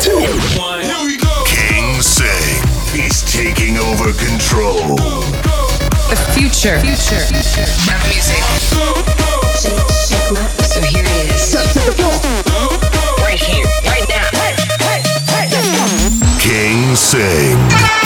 two, one. Here we go. King Singh. He's taking over control. The future. Future. Music. So here is. Right here. Right now. King Singh.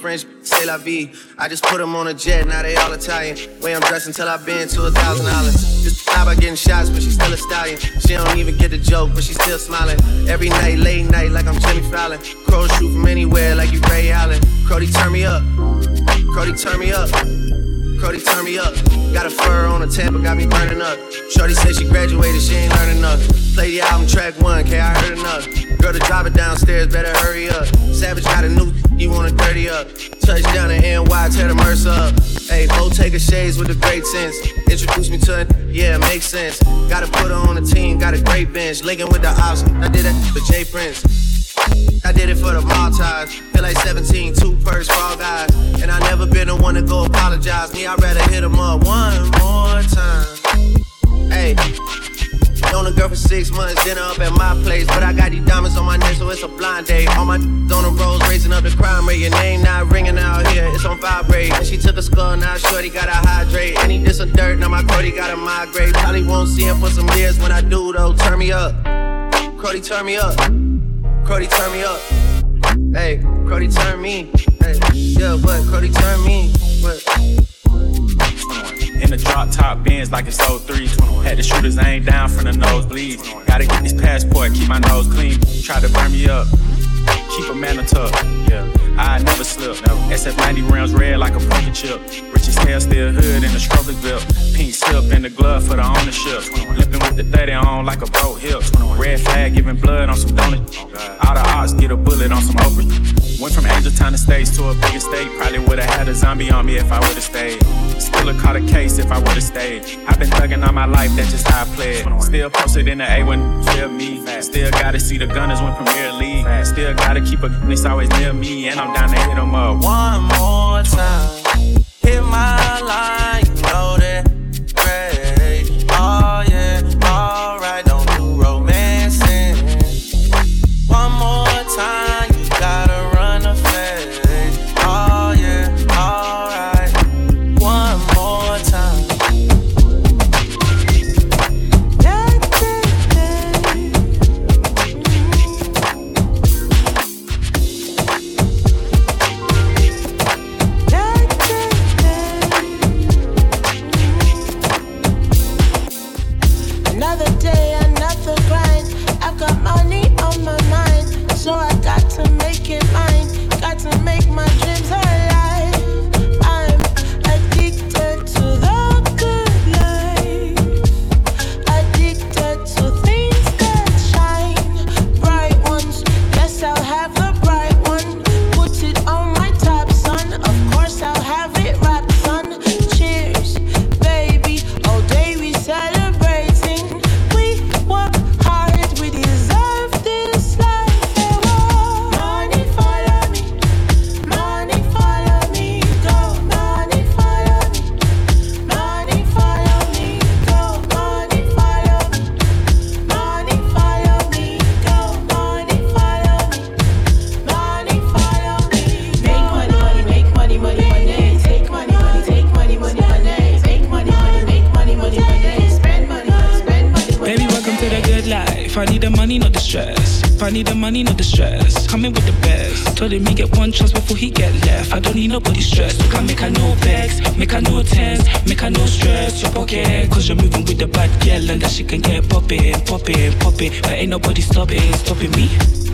French, say la vie. I just put them on a jet, now they all Italian. Way I'm dressed until I've been to a thousand dollars. Just stop by getting shots, but she's still a stallion. She don't even get the joke, but she's still smiling. Every night, late night, like I'm Jimmy Fallon. Crows shoot from anywhere, like you Ray Allen. Crody, turn me up. Crody, turn me up. Crody, turn me up. Got a fur on a Tampa, got me burning up. Shorty said she graduated, she ain't learning enough. Play the album track one, K, I heard enough. Girl, to drive it downstairs, better hurry up. Savage got a new, you wanna dirty up. Touchdown in NY, tear the Mercer up. Hey, Bottega shades with the great sense. Introduce me to it, yeah, it makes sense. Gotta put her on the team, got a great bench. Linking with the ops, I did that for Jay Prince. I did it for the Maltese. Feel like 17, two purse, fall guys. And I never been the one to go apologize. Me, I'd rather hit 'em up one more time. Hey, known a girl for six months, dinner up at my place. But I got these diamonds on my neck, so it's a blind date. All my on the roads, raising up the crime rate. Your name not ringing out here, it's on vibrate. And she took a skull, now shorty gotta hydrate. And he did some dirt, now my Cody gotta migrate. Probably won't see him for some years when I do, though. Turn me up. Cody, turn me up. Crody, turn me up. Hey, Crody, turn me. Hey, yeah, what? Crody, turn me. What? In the drop top bins like it's 03. Had the shooters aim down from the nosebleeds. Gotta get this passport, keep my nose clean. Try to burn me up. Keep a man tuck. Yeah, I never slip. SF90 rounds red like a pumpkin chip. Rich as hell, still hood in the strokers belt. Pink slip in the glove for the ownership. Limping with the 30 on like a broke hip. Red flag giving blood on some donuts. All the odds get a bullet on some Oprah. Went from Angell Town Estates to a bigger state. Probably would've had a zombie on me if I would've stayed. Still a caught a case if I would've stayed. I've been thugging all my life, that's just how I play it. Still posted in the A when feel me. Still gotta see the Gunners win Premier League. Still gotta keep a it's always near me, and I'm down to hit 'em up. One more time. Hit my line, it, but ain't nobody stopping, ain't stopping me.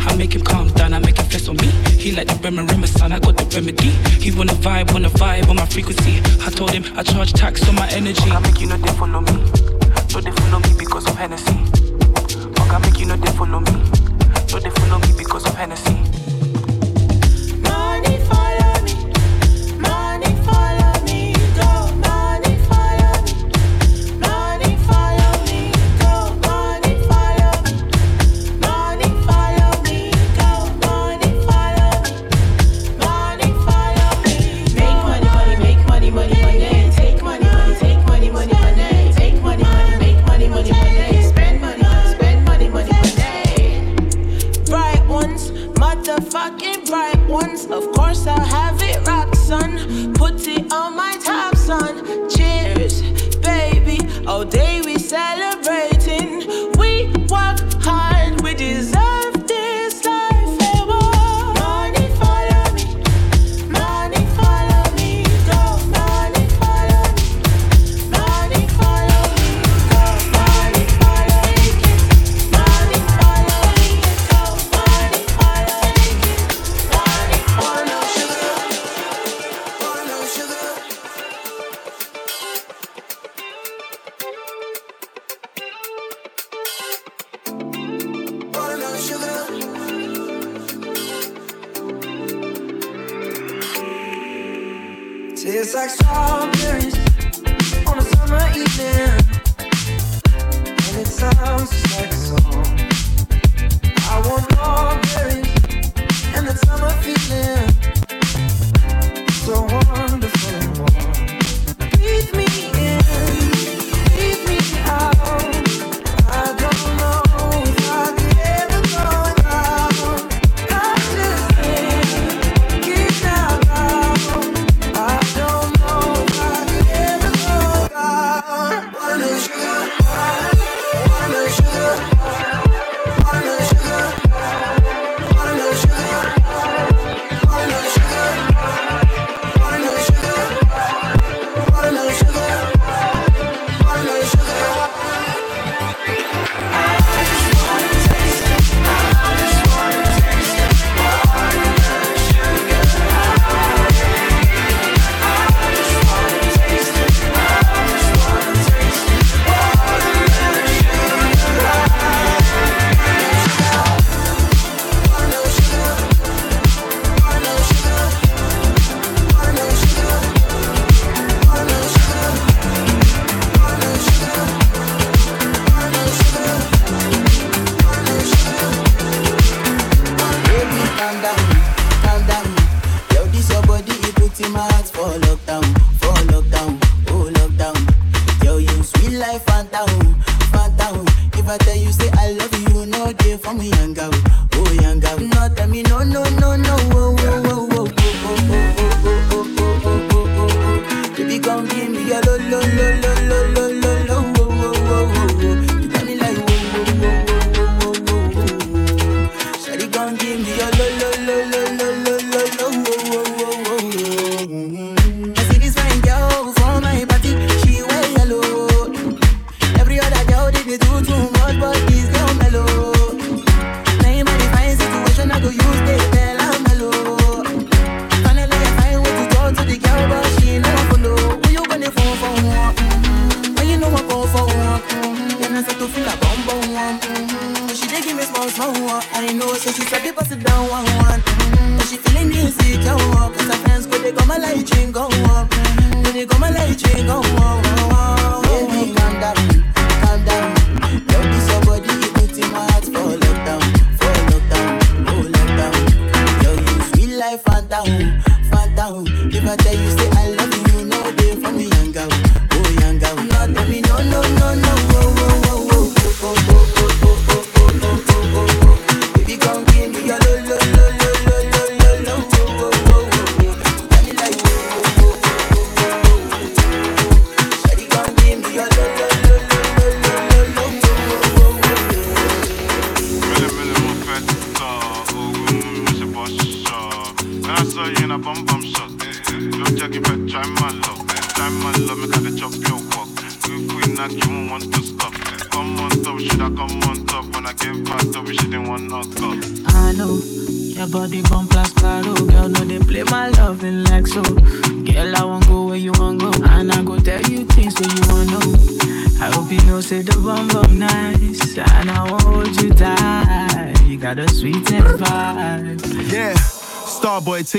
I make him calm down, I make him flex on me. He like the Bremen Rema son, I got the remedy. He wanna vibe, wanna vibe on my frequency. I told him I charge tax on my energy. I make you know they follow me. No, they follow me because of Hennessy. I make you know they follow me.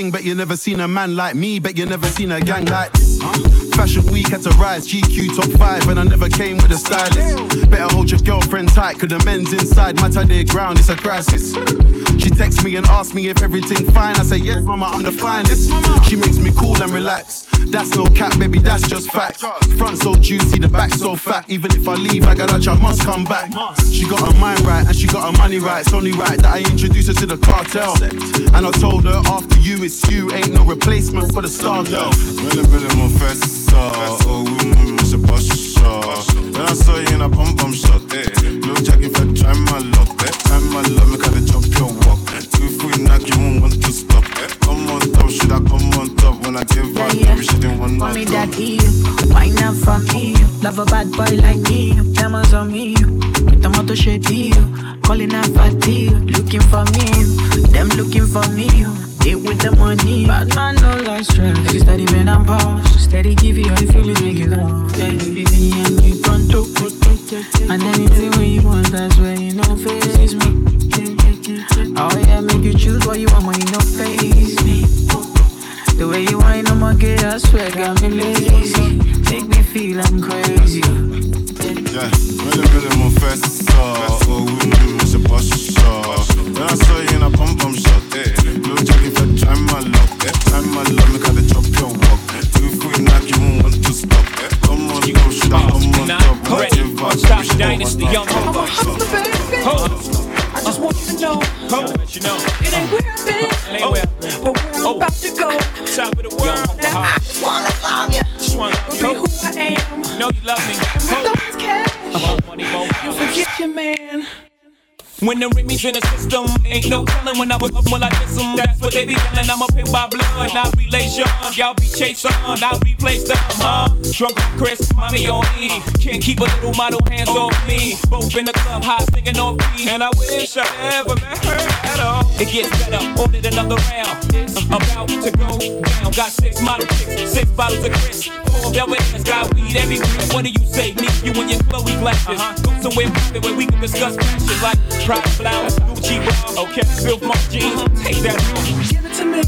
thing, but you never seen a man like me, but you never seen a gang like this. Fashion week had to rise, GQ top five, and I never came with a stylist. Better hold your girlfriend tight, cause the men's inside matter their ground, it's a crisis. She texts me and asks me if everything fine. I say, yes, mama, I'm the finest. She makes me cool and relax. That's no cap, baby, that's just fact front so juicy, the back so fat. Even if I leave, I got I must come back. She got her mind right and she got her money right. It's only right that I introduce her to the cartel. And I told her after you, it's you. Ain't no replacement for the star girl. Really, really, mon fessa. Oh, oui, oui, to pas ça. When I saw you in a pom pom shot, eh. Blue jacket, try my luck, eh. Try my luck, make her chop your walk. If we knock, you won't want to alternative yeah, yeah. But she didn't want, me that E Why not for me? Love a bad boy like me. Diamonds on me. With a motor shady Calling out for deal. Looking for me. Them looking for me. They with the money. Bad man no life stress. Steady when I'm paused Steady give you all the feeling when I was up, well, I diss 'em. That's what they be yelling. I'm up in by blood, not relation. Y'all be chasing, I replace them, huh? Drunk on Chris, mommy on me. Can't keep a little model hands off me. Both in the club, hot singing on me. And I wish I never met her at all. It gets better, ordered another round. It's about to go down. Got six model chicks, six bottles of Chris. Four velvet ass, got weed everywhere. What do you say? Me, you and your Chloe glasses. Uh-huh. Go somewhere private where we can discuss passion like Pride flowers, Gucci bra, okay, Filth my jeans, take that Give it to me.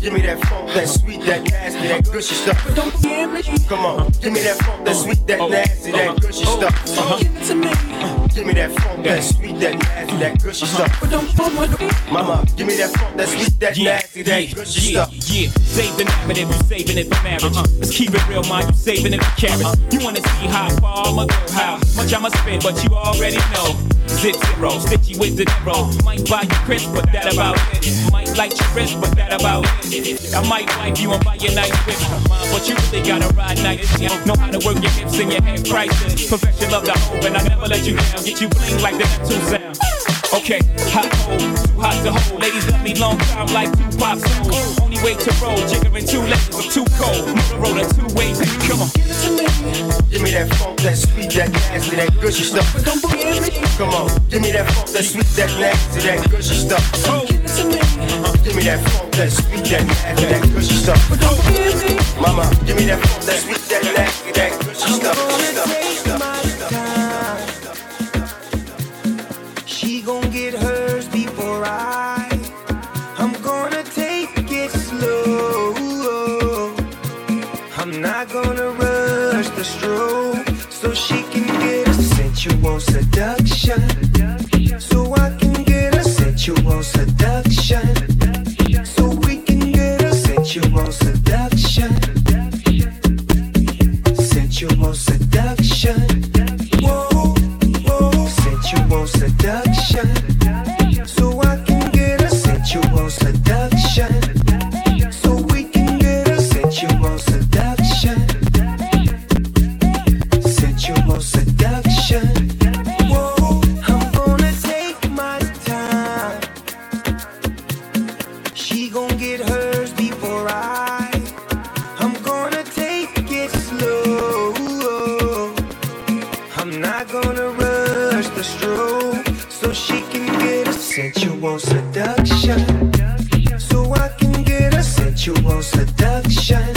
Give me that funk, that sweet, that nasty, that gushy stuff. But Don't give me. Come on, give me that funk, that sweet, that oh, nasty, that uh-huh. gushy oh, stuff. Uh-huh. Give it to me. Give me that funk, that sweet, that nasty, that gushy uh-huh. stuff. But don't pull my Mama, give me that funk, that sweet, that nasty, that yeah, gushy yeah, stuff. yeah. Save the if you saving it for marriage. Uh-huh. Let's keep it real, man. You saving it for carrots. You wanna see how far I'ma go, how much I'ma spend, but you already know. Zip zero, stitchy with the zero. Might buy you crisp, but that about it. Might like your wrist, but that about it. I might wipe you and buy you nice whip, but you really gotta ride nice. Know how to work your hips and your head crisis. Perfection love the hope, and I never let you down. Get you bling like the Neptune sound. Okay, hot hold, too hot to hold. Ladies love me long time like two pop soul. Only way to roll, jiggering two legs, I'm too cold. Motorola two ways, come on. Give it to me. Give me that funk, that sweet, that nasty, that gushy stuff. But Don't forget me. Come on, give me that funk, that sweet, that nasty, that gushy stuff. Oh. Give it to me. Give me that funk, that sweet, that nasty, that gushy stuff. But Don't forget me. Mama, give me that funk, that sweet, that nasty, that gushy stuff. She sensual seduction. Rush the stroke so she can get a sensual seduction. So I can get a sensual seduction.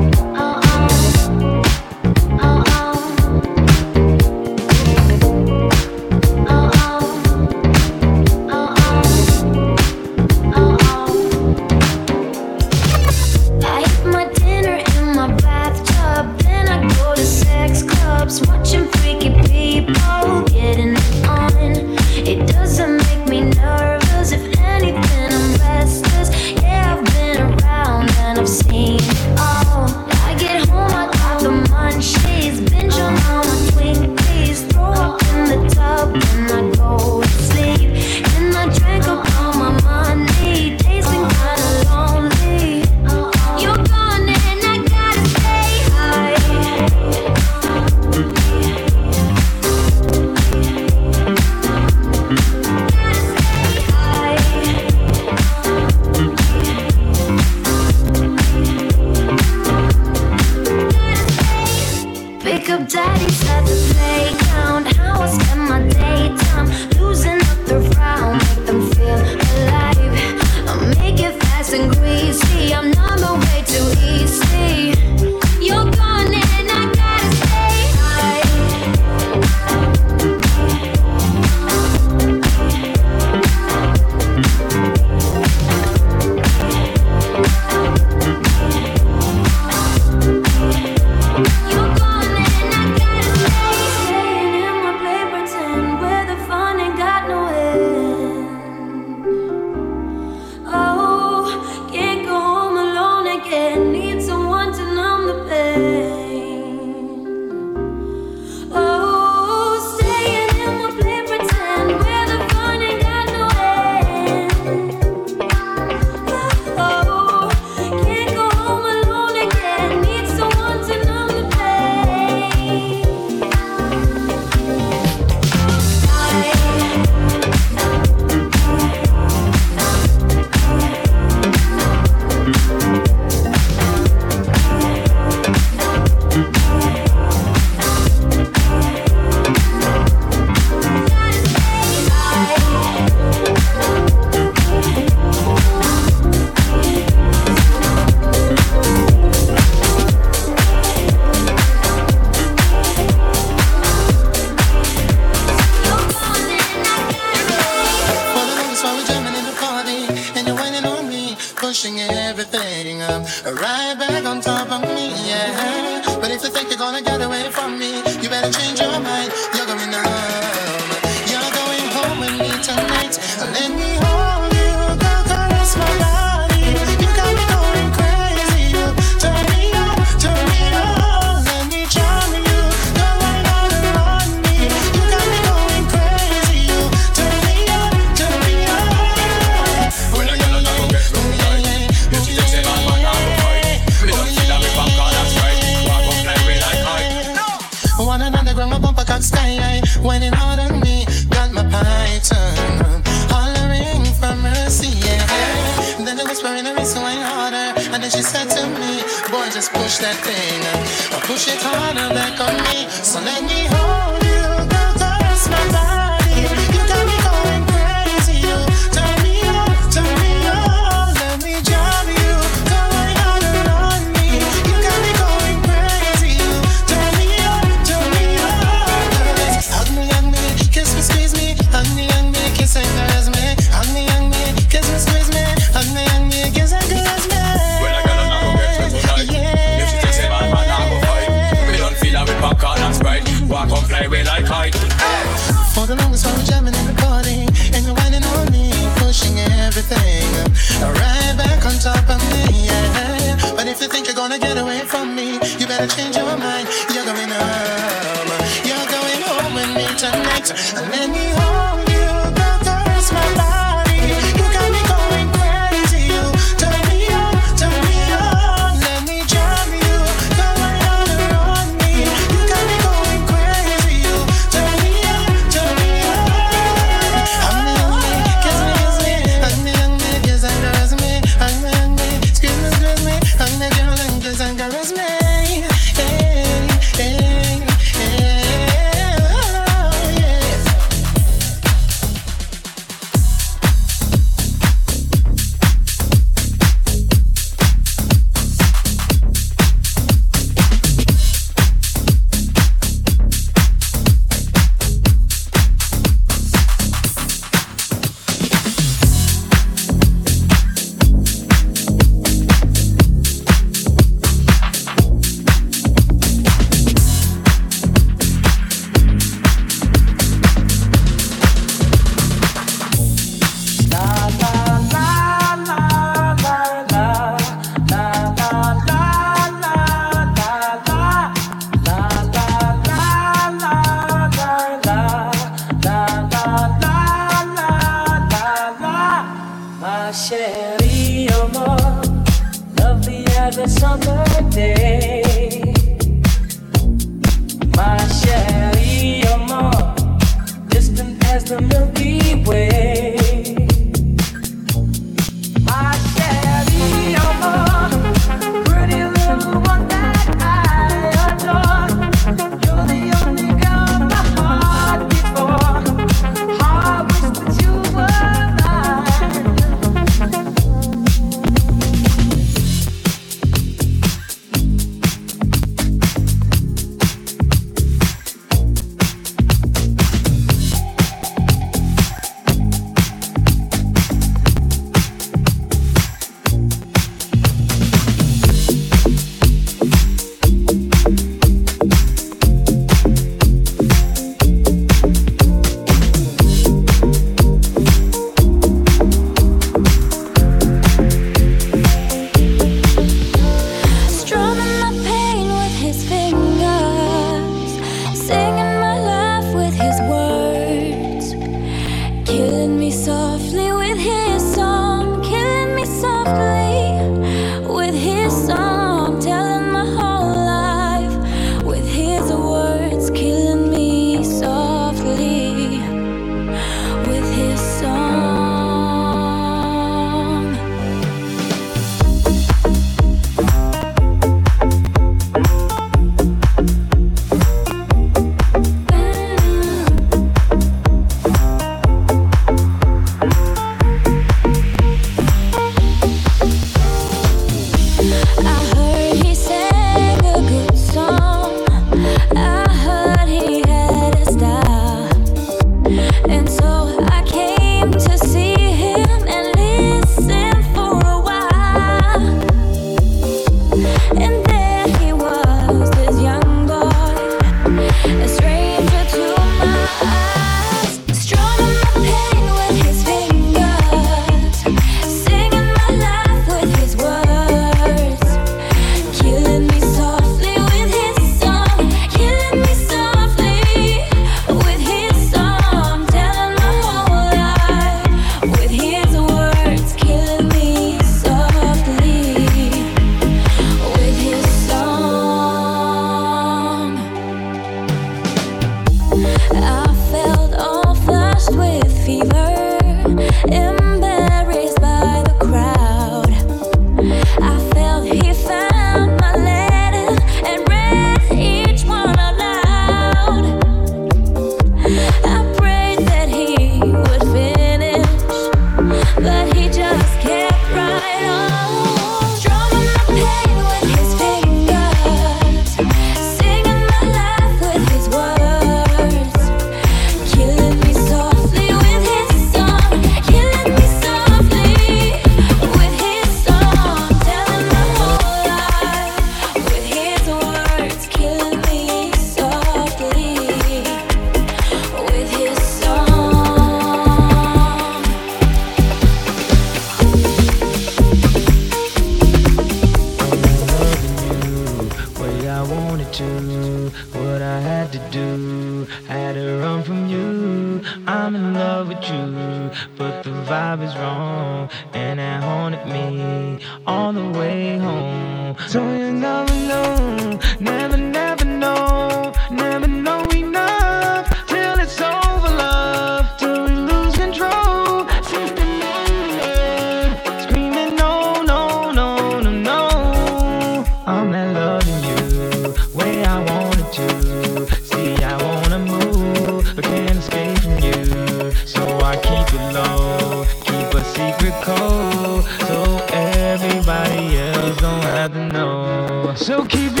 I'm not loving you.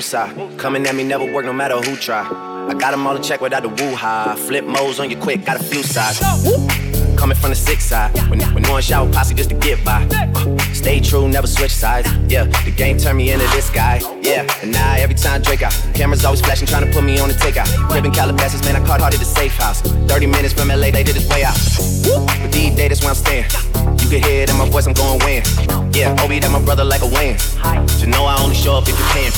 I got a woo side. Coming at me never work no matter who try. I got them all in check without the woo high. Flip modes on you quick, got a few sides. Coming from the six side. When, when one shower posse just to get by. Stay true, never switch sides. Yeah, the game turned me into this guy. Yeah, and now every time Drake out. Cameras always flashing, trying to put me on the takeout. Living Calabasas, man, I caught hard at the safe house. 30 minutes from LA, they did his way out. But these days, that's where I'm staying. You can hear it in my voice, I'm going win. Yeah, Obi, that my brother like a win. You know I only show up if you're paying.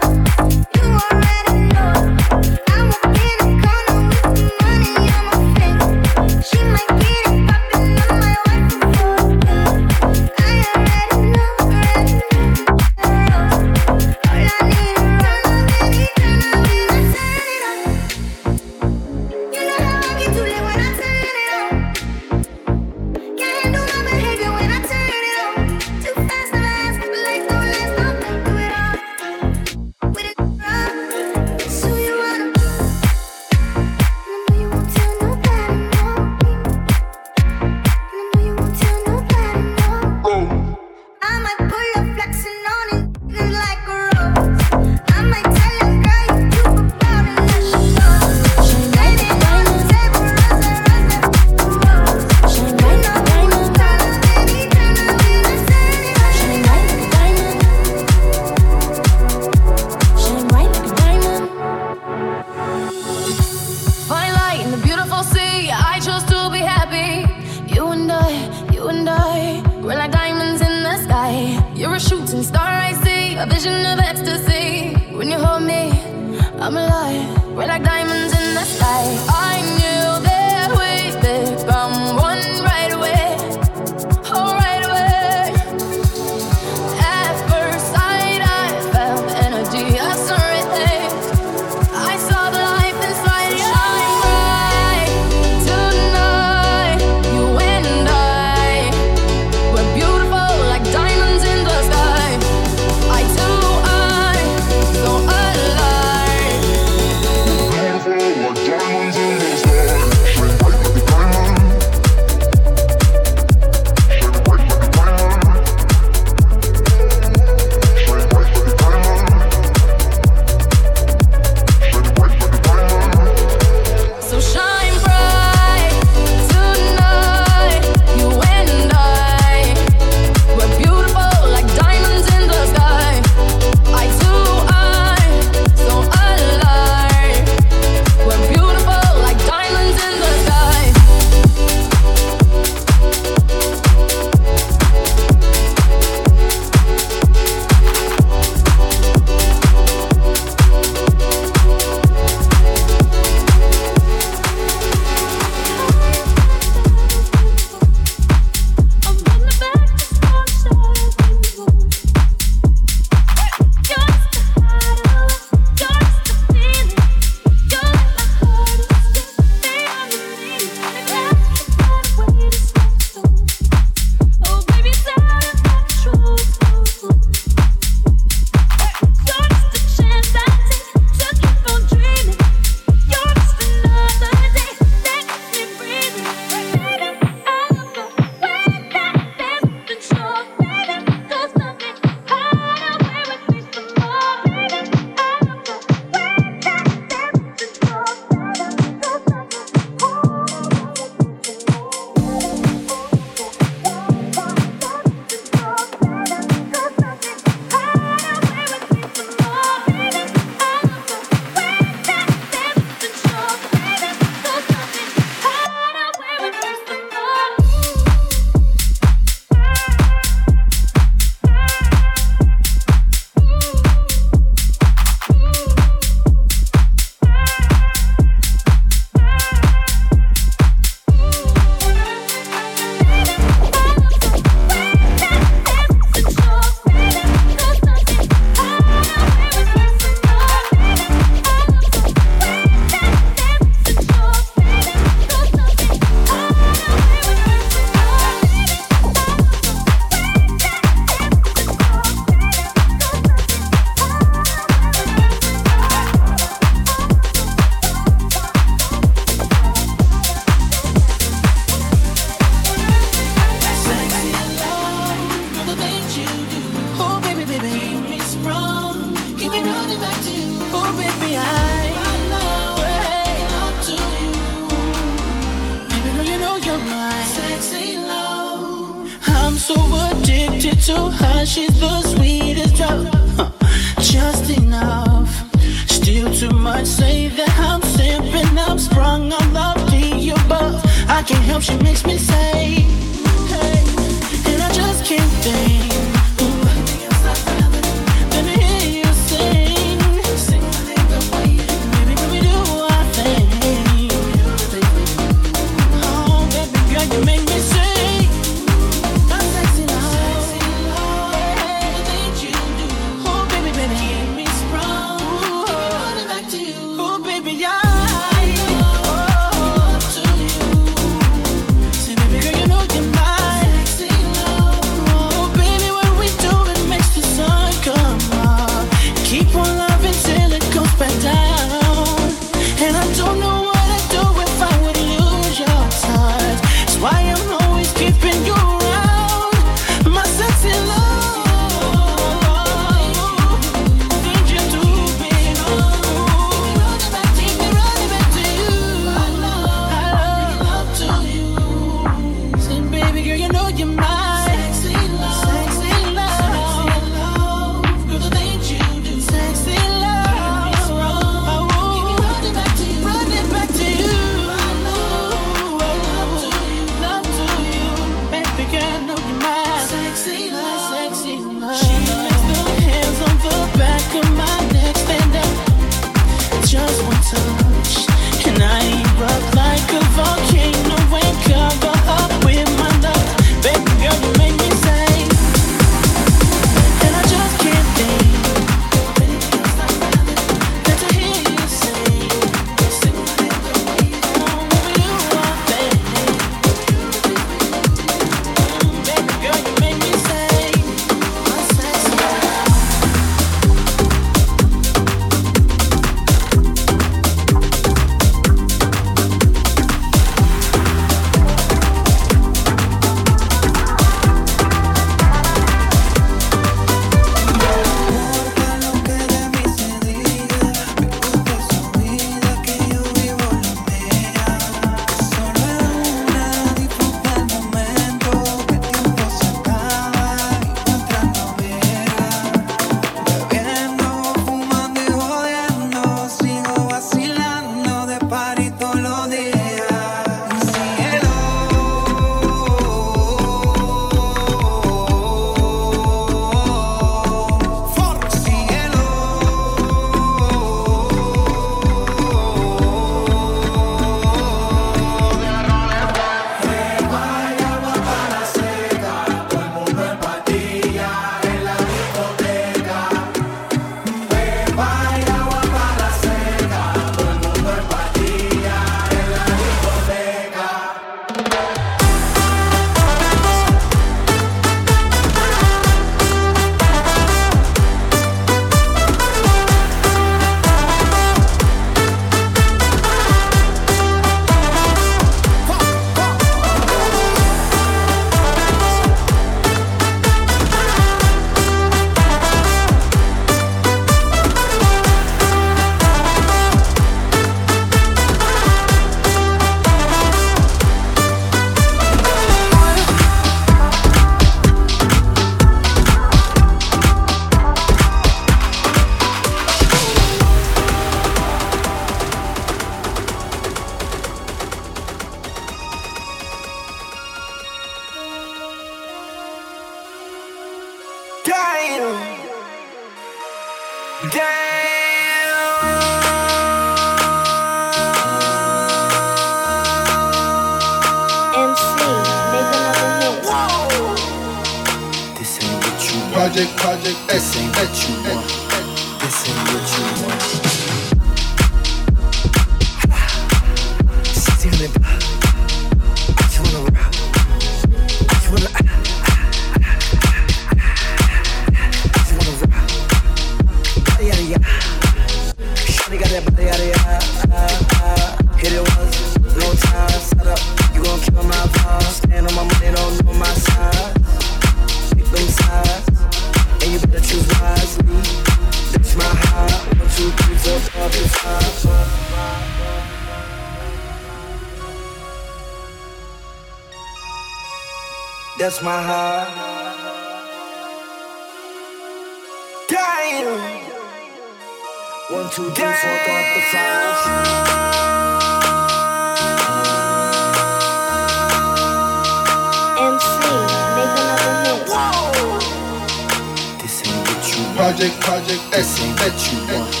Project, project, this ain't what you want.